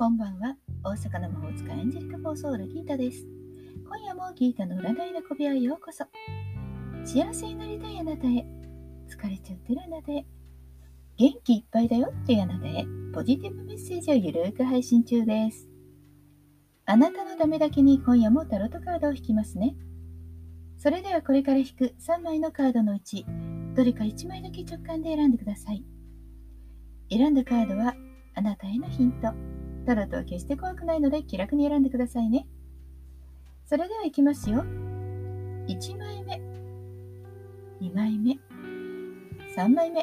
こんばんは。大阪の魔法使いエンジェリカ・フォーソウルギータです。今夜もギータの占いの小部屋へようこそ。幸せになりたいあなたへ、疲れちゃってるあなたへ、元気いっぱいだよっていうあなたへ、ポジティブメッセージをゆるーく配信中です。あなたのためだけに今夜もタロットカードを引きますね。それではこれから引く3枚のカードのうち、どれか1枚だけ直感で選んでください。選んだカードはあなたへのヒント。タロットは決して怖くないので気楽に選んでくださいね。それではいきますよ。1枚目、2枚目、3枚目。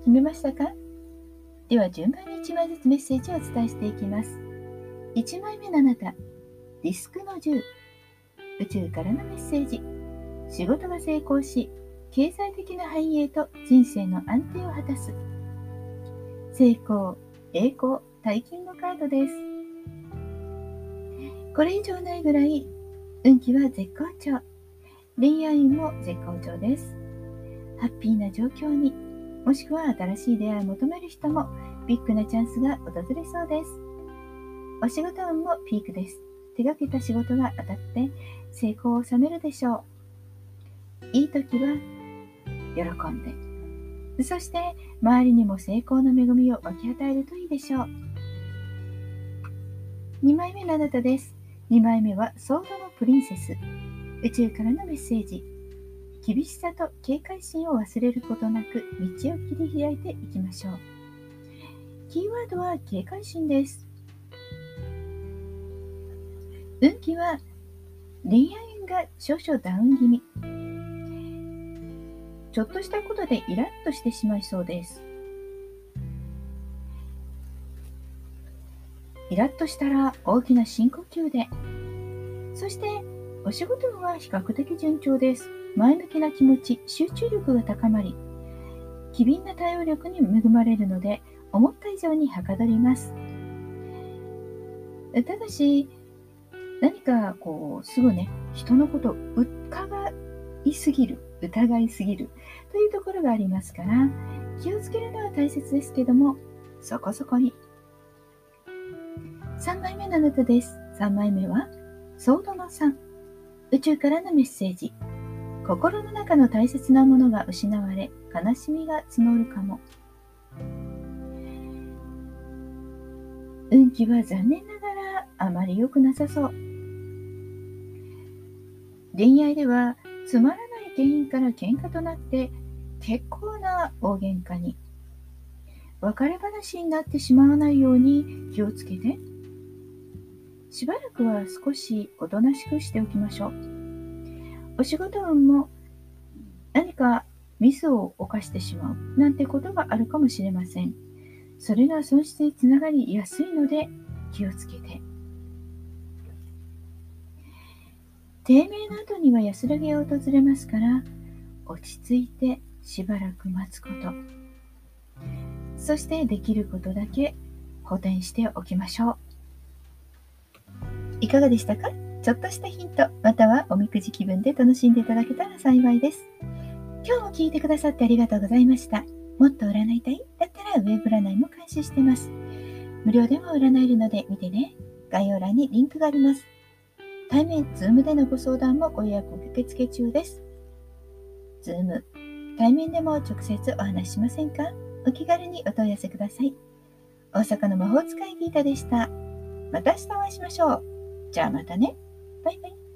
決めましたか？では順番に1枚ずつメッセージをお伝えしていきます。1枚目のあなた、ディスクの10、宇宙からのメッセージ。仕事が成功し、経済的な繁栄と人生の安定を果たす。成功、栄光、大金のカードです。これ以上ないぐらい運気は絶好調。恋愛も絶好調です。ハッピーな状況に、もしくは新しい出会いを求める人もビッグなチャンスが訪れそうです。お仕事運もピークです。手がけた仕事が当たって成功を収めるでしょう。いい時は喜んで。そして周りにも成功の恵みを分け与えるといいでしょう。2枚目のあなたです。2枚目はソードのプリンセス。宇宙からのメッセージ。厳しさと警戒心を忘れることなく道を切り開いていきましょう。キーワードは警戒心です。運気は恋愛運が少々ダウン気味。ちょっとしたことでイラッとしてしまいそうです。イラッとしたら大きな深呼吸で。そして、お仕事は比較的順調です。前向きな気持ち、集中力が高まり、機敏な対応力に恵まれるので、思った以上にはかどります。ただし、何かこう、すぐね、人のことを伺いすぎる疑いすぎるというところがありますから気をつけるのは大切ですけどもそこそこに。3枚目のあなたです。3枚目はソードの3宇宙からのメッセージ。心の中の大切なものが失われ悲しみが募るかも。運気は残念ながらあまり良くなさそう。恋愛ではつまらない原因から喧嘩となって結構な大喧嘩に。別れ話になってしまわないように気をつけて。しばらくは少しおとなしくしておきましょう。お仕事運も何かミスを犯してしまうなんてことがあるかもしれません。それが損失につながりやすいので気をつけて。低迷の後には安らぎが訪れますから落ち着いてしばらく待つこと。そしてできることだけ補填しておきましょう。いかがでしたか？ちょっとしたヒントまたはおみくじ気分で楽しんでいただけたら幸いです。今日も聞いてくださってありがとうございました。もっと占いたい？だったらウェブ占いも監修してます。無料でも占えるので見てね。概要欄にリンクがあります。対面、ズームでのご相談もご予約受付中です。ズーム、対面でも直接お話ししませんか？お気軽にお問い合わせください。大阪の魔法使いギータでした。また明日お会いしましょう。じゃあまたね。バイバイ。